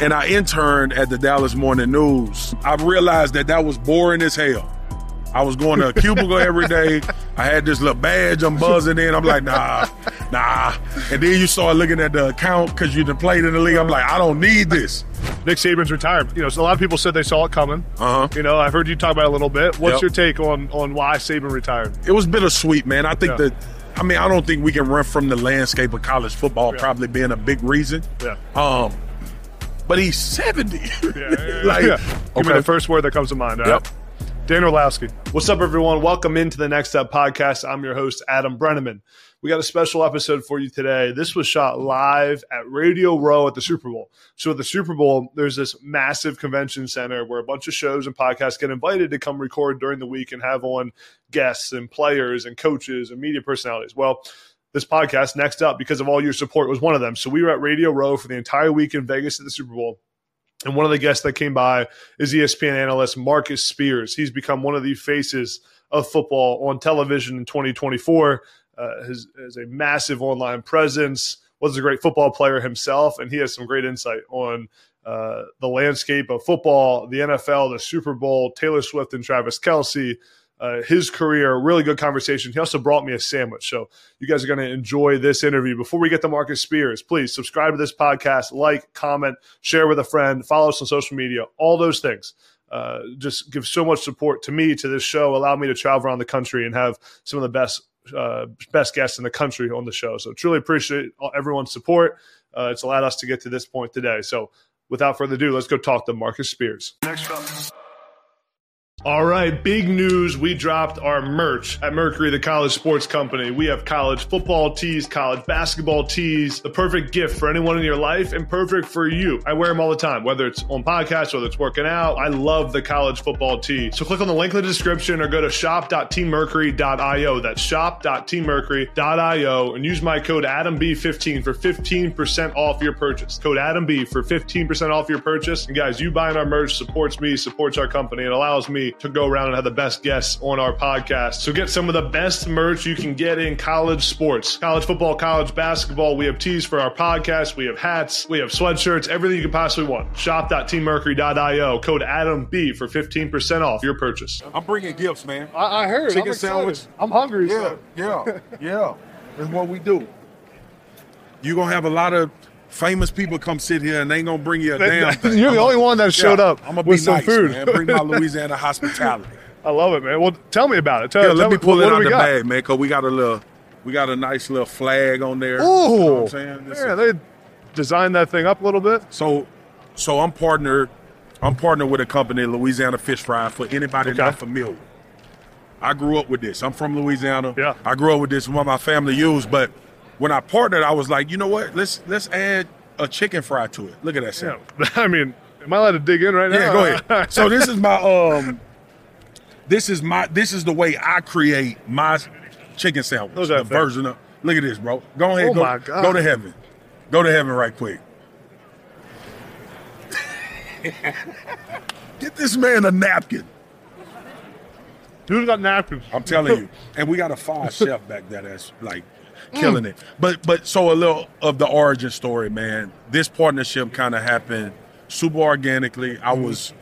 and I interned at the Dallas Morning News. I realized that that was boring as hell. I was going to a cubicle every day. I had this little badge I'm buzzing in. I'm like, nah, nah. And then you start looking at the account because you done played in the league. I'm like, I don't need this. Nick Saban's retired. You know, so a lot of people said they saw it coming. Uh huh. You know, I've heard you talk about it a little bit. What's Yep. your take on on why Saban retired? It was bittersweet, man. I think Yeah. that, I mean, I don't think we can run from the landscape of college football Yeah. probably being a big reason. Yeah. Um, but he's 70. like, yeah. Give me okay. the first word that comes to mind. Yep. right? Dan Orlovsky. What's up, everyone? Welcome into the Next Up podcast. I'm your host, Adam Breneman. We got a special episode for you today. This was shot live at Radio Row at the Super Bowl. So at the Super Bowl, there's this massive convention center where a bunch of shows and podcasts get invited to come record during the week and have on guests and players and coaches and media personalities. Well, this podcast, Next Up, because of all your support, was one of them. So we were at Radio Row for the entire week in Vegas at the Super Bowl. And one of the guests that came by is ESPN analyst Marcus Spears. He's become one of the faces of football on television in 2024. Uh, has, has a massive online presence. Was a great football player himself, and he has some great insight on uh, the landscape of football, the NFL, the Super Bowl, Taylor Swift and Travis Kelce, uh, his career. Really good conversation. He also brought me a sandwich, so you guys are going to enjoy this interview. Before we get to Marcus Spears, please subscribe to this podcast, like, comment, share with a friend, follow us on social media, all those things. Uh, just give so much support to me, to this show, allow me to travel around the country and have some of the best uh, best guests in the country on the show. So truly appreciate everyone's support. Uh, it's allowed us to get to this point today. So without further ado, let's go talk to Marcus Spears. Next up. All right, big news. We dropped our merch at Mercury, the college sports company. We have college football tees, college basketball tees, the perfect gift for anyone in your life and perfect for you. I wear them all the time, whether it's on podcasts, whether it's working out. I love the college football tee. So click on the link in the description or go to shop.teammercury.io. That's shop.teammercury.io and use my code AdamB15 for 15% off your purchase. Code AdamB for 15% off your purchase. And guys, you buying our merch supports me, supports our company, and allows me to go around and have the best guests on our podcast. So get some of the best merch you can get in college sports, college football, college basketball. We have tees for our podcast. We have hats. We have sweatshirts, everything you can possibly want. Shop.teammercury.io. Code AdamB for 15% off your purchase. I'm bringing gifts, man. I, I heard. Chicken sandwich. I'm hungry. Yeah, yeah, yeah. That's what we do. You're going to have a lot of famous people come sit here and they ain't to bring you a damn thing. You're the I'm only a- one that showed yeah, up I'm with be some nice, food. man. Bring my Louisiana hospitality. I love it, man. Well, tell me about it. Tell, Yeah, tell let me pull what, it out the got? bag, man, because we got a little, we got a nice little flag on there. You know Ooh, I'm saying? This is- they designed that thing up a little bit. So, so I'm partnered. I'm partnered with a company, Louisiana Fish Fry. For anybody Okay. not familiar, I grew up with this. I'm from Louisiana. Yeah. I grew up with this. What my family used, but when I partnered, I was like, you know what? Let's let's add a chicken fry to it. Look at that. Yeah, sound. I mean, am I allowed to dig in right now? Yeah, go ahead. So this is my um, this is my this is the way I create my chicken sandwich. Those the version of. Look at this, bro. Go ahead. Oh go, my God. go to heaven. Go to heaven right quick. Get this man a napkin. Who's got napkins? I'm telling you. And we got a fire chef back there that's like killing it. But but so a little of the origin story, man. This partnership kind of happened super organically. I was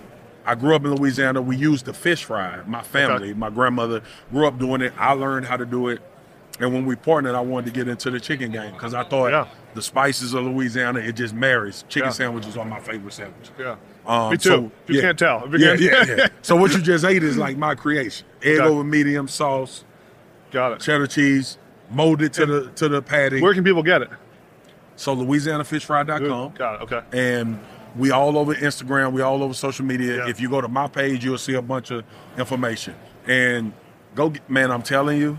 I grew up in Louisiana. We used the fish fry. My family, my grandmother grew up doing it. I learned how to do it. And when we partnered, I wanted to get into the chicken game because I thought Yeah. the spices of Louisiana, it just marries. Chicken Yeah. sandwiches are my favorite sandwich. Yeah. Um, Me too. so- If you yeah. can't tell. You Yeah, can't- yeah, yeah. So what you just ate is like my creation. Egg Okay. over medium sauce, Got it. cheddar cheese, molded to the to the patty. Where can people get it? So LouisianaFishFry.com. Got it. Okay. And we all over Instagram, we all over social media. Yeah. If you go to my page, you'll see a bunch of information. And go get, man, I'm telling you,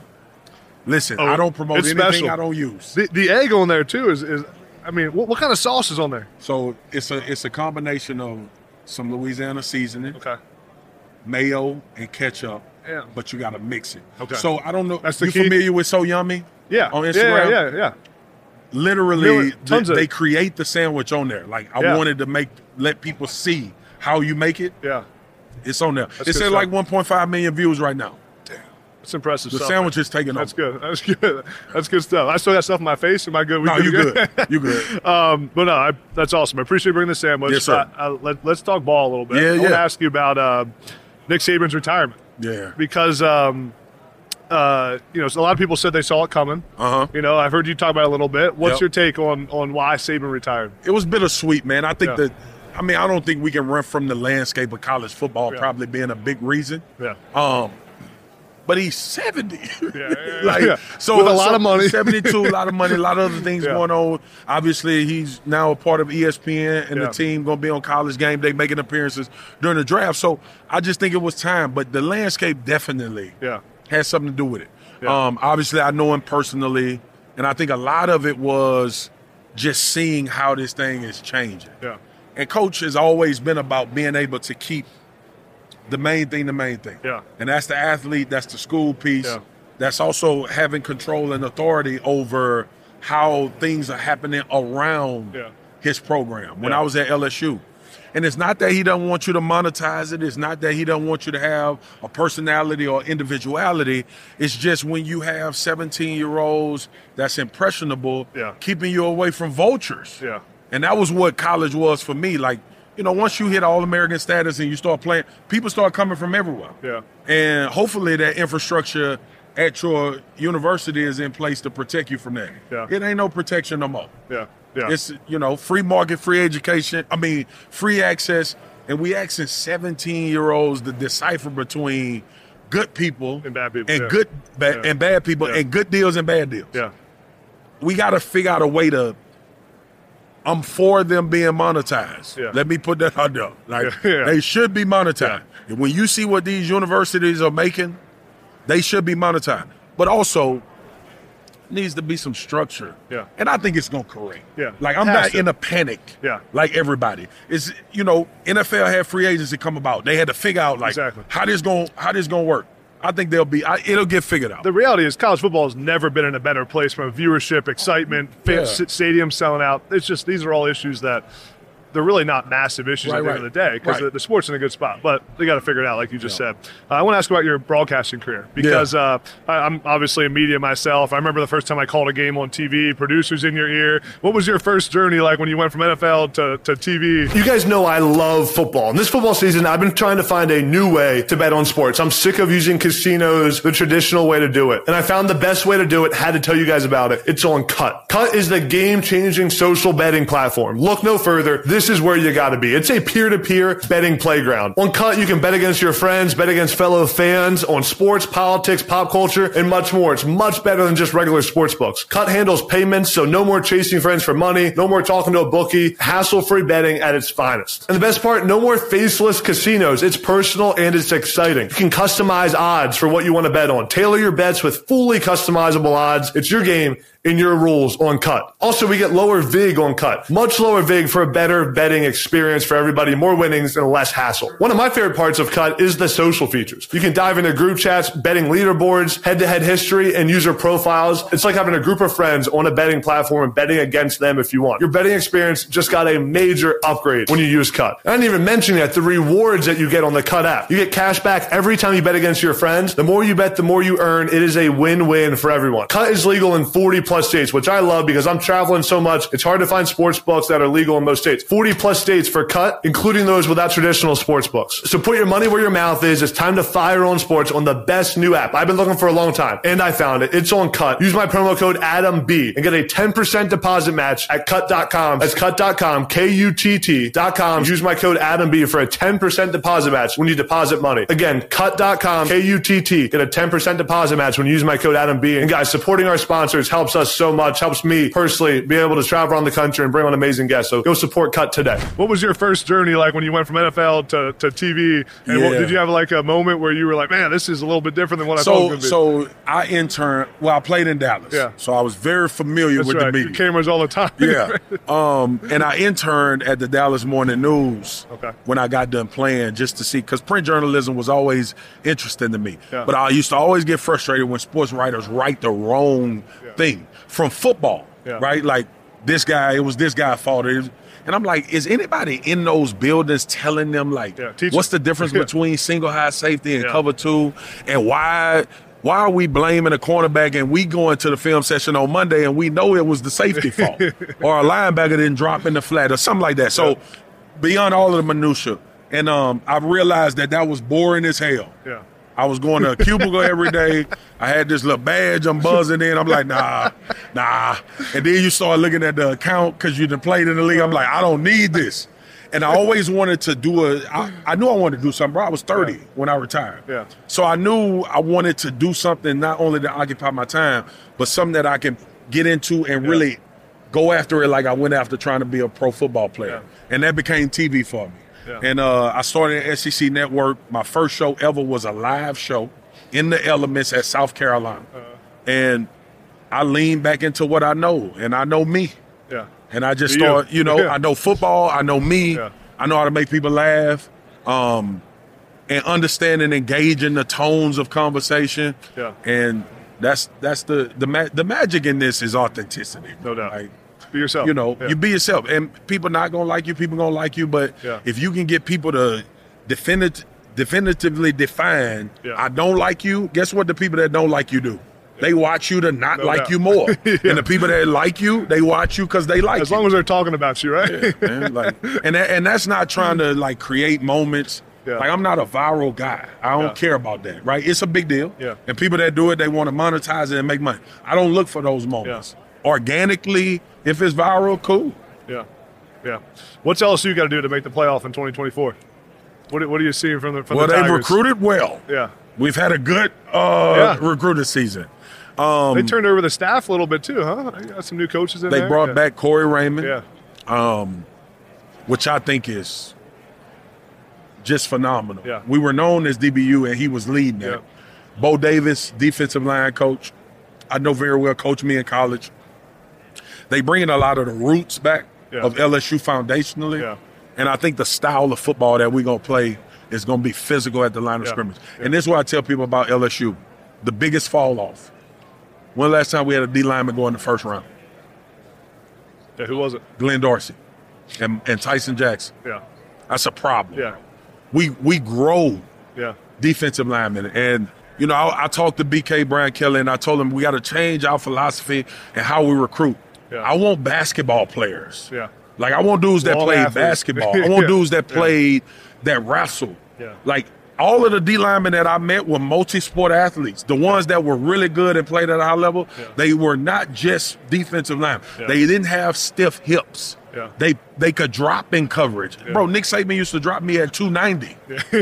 listen, Oh, I don't promote anything special. I don't use. The, the egg on there too is, is I mean, what, what kind of sauce is on there? So it's a it's a combination of some Louisiana seasoning, Okay. mayo, and ketchup. Yeah. But you gotta mix it. Okay. So I don't know. That's the you key? familiar with So Yummy? Yeah. On Instagram? Yeah. Yeah. yeah. literally Really? th- Tons of- they create the sandwich on there. Like I Yeah. wanted to make let people see how you make it. Yeah. It's on there. That's It's at like 1.5 million views right now. That's That's impressive The stuff. sandwich is taking off. That's over. good. That's good. That's good stuff. I still got stuff in my face. Am I good? We No, you good. You good. Um, but no, I, that's awesome. I appreciate you bringing the sandwich. Yes, sir. Uh, uh, let, us talk ball a little bit. Yeah, I want to ask you about uh, Nick Saban's retirement Yeah. because um, uh, you know so a lot of people said they saw it coming. Uh huh. You know, I've heard you talk about it a little bit. What's Yep. your take on on why Saban retired? It was bittersweet, man. I think Yeah. that. I mean, I don't think we can run from the landscape of college football Yeah. probably being a big reason. Yeah. Um, but he's 70. Yeah, yeah, yeah. like, Yeah. so With a lot so of money. 72, a lot of money, a lot of other things Yeah. going on. Obviously, he's now a part of ESPN and Yeah. the team going to be on college game day making appearances during the draft. So I just think it was time. But the landscape definitely Yeah. has something to do with it. Yeah. Um, obviously, I know him personally, and I think a lot of it was just seeing how this thing is changing. Yeah. And coach has always been about being able to keep the main thing the main thing. Yeah. And that's the athlete, that's the school piece. Yeah. That's also having control and authority over how things are happening around Yeah. his program. When Yeah. I was at LSU. And it's not that he doesn't want you to monetize it. It's not that he doesn't want you to have a personality or individuality. It's just when you have 17 year olds that's impressionable, Yeah. keeping you away from vultures. Yeah. And that was what college was for me. Like, you know, once you hit All American status and you start playing, people start coming from everywhere. Yeah. And hopefully that infrastructure at your university is in place to protect you from that. Yeah. It ain't no protection no more. Yeah. Yeah. It's, you know, free market, free education. I mean, free access. And we asking 17 year olds to decipher between good people And bad people, and yeah. good ba- Yeah. and bad people Yeah. and good deals and bad deals yeah. we got to figure out a way to. I'm for them being monetized. Yeah. Let me put that out there. Like Yeah, yeah. they should be monetized. And when you see what these universities are making, they should be monetized. But also needs to be some structure. Yeah. And I think it's gonna correct. Yeah. Like I'm Has not to. in a panic. Yeah. Like everybody. It's you know, NFL had free agency come about. They had to figure out like Exactly. how this going how this gonna work. I think they'll be I, it'll get figured out. the reality is college football has never been in a better place from viewership, excitement, Yeah. s- stadium selling out. It's just these are all issues that they're really not massive issues Right, at the right. end of the day because Right. the, the sport's in a good spot. But they got to figure it out, like you just said. Uh, I want to ask about your broadcasting career because uh, I, I'm obviously a media myself. I remember the first time I called a game on TV, producers in your ear. What was your first journey like when you went from NFL to, to TV? You guys know I love football. And this football season, I've been trying to find a new way to bet on sports. I'm sick of using casinos, the traditional way to do it. And I found the best way to do it, had to tell you guys about it. It's on Kutt. Kutt is the game changing social betting platform. Look no further. This is where you gotta be. It's a peer to peer betting playground. On Kutt, you can bet against your friends, bet against fellow fans on sports, politics, pop culture, and much more. It's much better than just regular sports books. Kutt handles payments, so no more chasing friends for money, no more talking to a bookie, hassle free betting at its finest. And the best part, no more faceless casinos. It's personal and it's exciting. You can customize odds for what you want to bet on. Tailor your bets with fully customizable odds. It's your game in your rules on Kutt. Also, we get lower VIG on Kutt. Much lower VIG for a betting experience for everybody, more winnings and less hassle. One of my favorite parts of Kutt is the social features. You can dive into group chats, betting leaderboards, head to head history and user profiles. It's like having a group of friends on a betting platform and betting against them if you want. Your betting experience just got a major upgrade when you use Kutt. I didn't even mention yet the rewards that you get on the Kutt app. You get cash back every time you bet against your friends. The more you bet, the more you earn. It is a win-win for everyone. Kutt is legal in 40 plus states, which I love because I'm traveling so much. It's hard to find sports books that are legal in most states. 40 plus states for Kutt, including those without traditional sports books. So put your money where your mouth is. It's time to fire on sports on the best new app. I've been looking for a long time and I found it. It's on Kutt. Use my promo code ADAMB and get a 10% deposit match at kutt.com. That's kutt.com, K-U-T-T.com. Use my code ADAMB for a 10% deposit match when you deposit money. Again, kutt.com, K-U-T-T. Get a 10% deposit match when you use my code ADAMB. And guys, supporting our sponsors helps us so much, helps me personally be able to travel around the country and bring on amazing guests. So go support Kutt today. What was your first journey like when you went from NFL to, to TV? And what, did you have like a moment where you were like, man, this is a little bit different than what I thought it was So, going to be? so I interned. Well, I played in Dallas. Yeah. So I was very familiar That's with right. the media. Cameras all the time. yeah. Um, and I interned at the Dallas Morning News Okay. when I got done playing just to see, because print journalism was always interesting to me. Yeah. But I used to always get frustrated when sports writers write the wrong thing from football, Yeah. right? Like this guy, it was this guy's fault. It was- and I'm like, is anybody in those buildings telling them like, Yeah, what's the difference Yeah. between single high safety and Yeah. cover two, and why Why are we blaming a cornerback and we go into the film session on Monday and we know it was the safety fault or a linebacker didn't drop in the flat or something like that? So beyond all of the minutia, and um, I realized that that was boring as hell. Yeah. I was going to a cubicle every day. I had this little badge I'm buzzing in. I'm like, nah, nah. And then you start looking at the account because you done played in the league. I'm like, I don't need this. And I always wanted to do a. I, I knew I wanted to do something, bro. I was 30 Yeah. when I retired. Yeah. So I knew I wanted to do something not only to occupy my time, but something that I can get into and Yeah. really go after it like I went after trying to be a pro football player. Yeah. And that became TV for me. Yeah. And uh, I started at SEC Network. My first show ever was a live show in the elements at South Carolina. Uh-huh. And I leaned back into what I know, and I know me. Yeah. And I just You. start, you know, Yeah. I know football, I know me, Yeah. I know how to make people laugh, um, and understand and engage in the tones of conversation. Yeah. And that's that's the the ma- the magic in this is authenticity. No doubt. Like, Be yourself. you know, Yeah. you be yourself, and people not gonna like you. People gonna like you, but Yeah. if you can get people to definit- definitively define, Yeah. I don't like you. Guess what? The people that don't like you do. They watch you to not No like doubt. you more, and the people that like you, they watch you because they like you. as you. long as they're talking about you, right? man. Like, and that, and that's not trying to like create moments. Yeah. Like I'm not a viral guy. I don't Yeah. care about that. Right? It's a big deal. Yeah. And people that do it, they want to monetize it and make money. I don't look for those moments. Organically, if it's viral, cool. yeah. Yeah. What's LSU got to do to make the playoff in 2024? What, do- what are you seeing from the from Well, the they've recruited well. Yeah. We've had a good uh, Yeah. recruiting season. Um, They turned over the staff a little bit too, huh? They got some new coaches in they there. brought yeah. back Corey Raymond, Yeah. which I think is just phenomenal. Yeah. We were known as DBU, and he was leading. Yeah. Bo Davis, defensive line coach, I know very well, coached me in college. They bringing a lot of the roots back Yeah. of LSU foundationally, Yeah. and I think the style of football that we're gonna play is gonna be physical at the line of Yeah. scrimmage. And this is what I tell people about LSU: the biggest fall off. When last time we had a D lineman go in the first round? Yeah. Who was it? Glenn Dorsey and, and Tyson Jackson. Yeah. That's a problem. Yeah. We we grow Yeah. defensive linemen. And, you know, I, I talked to BK Brian Kelly and I told him we got to change our philosophy and how we recruit. Yeah. I want basketball players. Yeah. Like, I want dudes that Long played athletes. basketball. I want Yeah. dudes that Yeah. played, that wrestled. Yeah. Like, all of the D linemen that I met were multi sport athletes. The ones that were really good and played at a high level, Yeah. they were not just defensive linemen. Yeah. They didn't have stiff hips. Yeah. They they could drop in coverage. Yeah. Bro, Nick Saban used to drop me at 290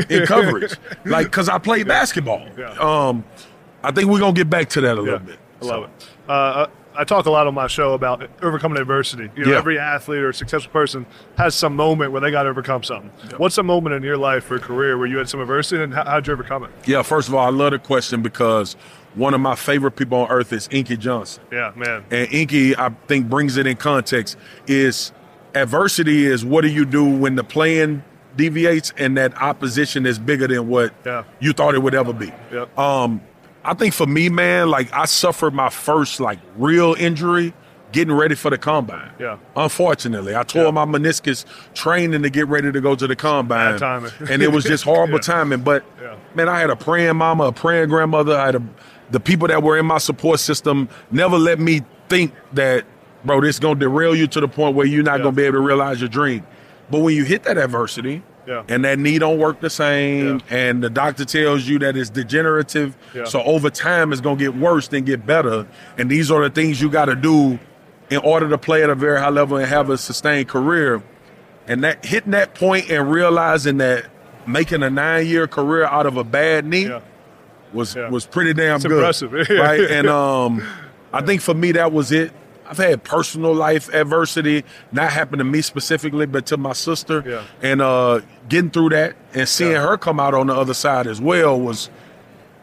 in coverage. Like, because I played basketball. Yeah. Um, I think we're going to get back to that a Yeah. little bit. I love it. Uh, I talk a lot on my show about overcoming adversity. You know, Yeah. every athlete or successful person has some moment where they got to overcome something. What's a moment in your life or career where you had some adversity, and how, how'd you overcome it? Yeah, first of all, I love the question because one of my favorite people on earth is Inky Johnson. Yeah, man. and Inky, I think, brings it in context. Is adversity is what do you do when the plan deviates and that opposition is bigger than what Yeah. you thought it would ever be. Yep. Um, I think for me, man, like I suffered my first like real injury getting ready for the combine. Yeah. Unfortunately, I tore Yeah. my meniscus training to get ready to go to the combine, and it was just horrible Yeah. timing. But Yeah. man, I had a praying mama, a praying grandmother. I had a, the people that were in my support system never let me think that, bro, this is gonna derail you to the point where you're not gonna be able to realize your dream. But when you hit that adversity, Yeah. and that knee don't work the same, and the doctor tells you that it's degenerative, Yeah. so over time it's gonna get worse than get better. And these are the things you got to do in order to play at a very high level and have a sustained career. And that hitting that point and realizing that making a nine year career out of a bad knee Yeah. was Yeah. was pretty damn It's good, impressive. right? And um, I think for me that was it. I've had personal life adversity, not happen to me specifically, but to my sister, Yeah. and uh, getting through that and seeing Yeah. her come out on the other side as well was.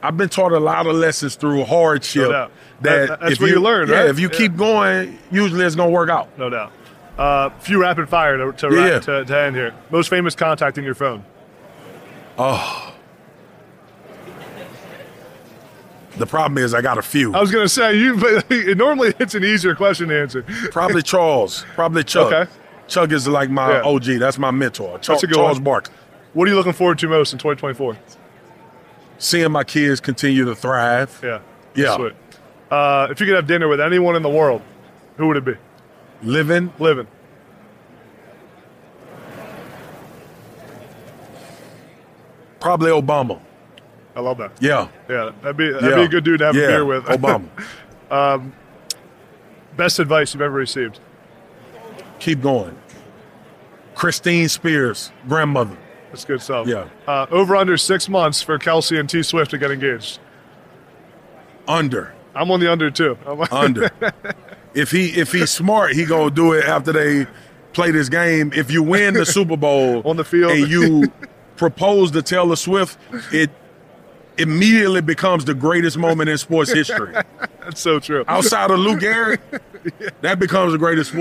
I've been taught a lot of lessons through hardship. No doubt. that That- that's if where you learn, Yeah, right? if you Yeah. keep going, usually it's gonna work out. No doubt. Uh, few rapid fire to, to, Yeah. to, to end here. Most famous contact in your phone. The problem is I got a few. I was going to say you, but normally it's an easier question to answer. Probably Charles. Probably Chuck. Okay. Chuck is like my Yeah. OG. That's my mentor. Char- That's a good Charles one. Barkley. What are you looking forward to most in 2024? seeing my kids continue to thrive. Yeah. Yeah. Uh, if you could have dinner with anyone in the world, who would it be? Living, Living. probably Obama. I love that. Yeah. Yeah, that'd be that'd yeah. be a good dude to have yeah. a beer with. Obama. Best advice you've ever received. Keep going. Christine Spears, grandmother. That's good stuff. Yeah. Uh, over under six months for Kelce and T Swift to get engaged. Under. I'm on the under too. I'm Under. if he if he's smart, he gonna do it after they play this game. If you win the Super Bowl On the field. and you propose to Taylor Swift, it immediately becomes the greatest moment in sports history. That's so true. Outside of Lou Gehrig, that becomes the greatest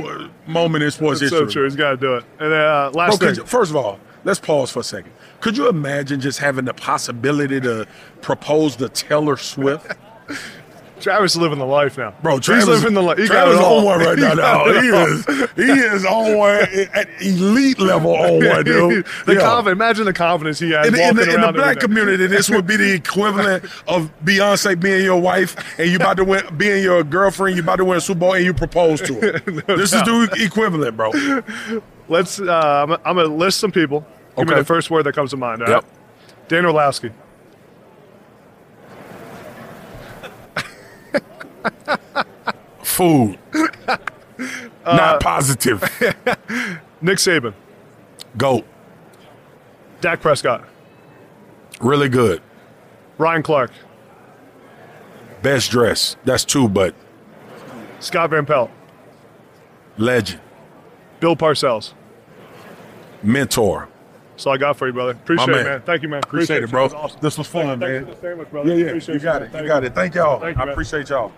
moment in sports That's history. so true. He's got to do it. And then, uh, last thing. you- first of all, let's pause for a second. Could you imagine just having the possibility to propose to Taylor Swift? Travis is living the life now. Bro, Travis, he's living the life. He got Travis all. on one right now. He got dog. it He is, he is on one at elite level on one, dude. the Yeah. confidence. Imagine the confidence he has In, the- in the, in the black community, this would be the equivalent of Beyonce being your wife and you about to win, being your girlfriend, you about to win a Super Bowl and you propose to her. this is the equivalent, bro. Let's. Uh, I'm, I'm gonna list some people. Give me the first word that comes to mind. all Yep. right? Dan Orlovsky. Food. Uh, Not positive. Nick Saban. Goat. Dak Prescott. Really good. Ryan Clark. Best dress. That's two, but Scott Van Pelt. legend. Bill Parcells. Mentor. That's all I got for you, brother. Appreciate it, man. man. Thank you, man. Appreciate it, bro. That was awesome. This was fun, Thank man. you very much, brother. Yeah, yeah. Appreciate You got it. Thank You got it. Thank y'all. Thank you, I man. appreciate y'all.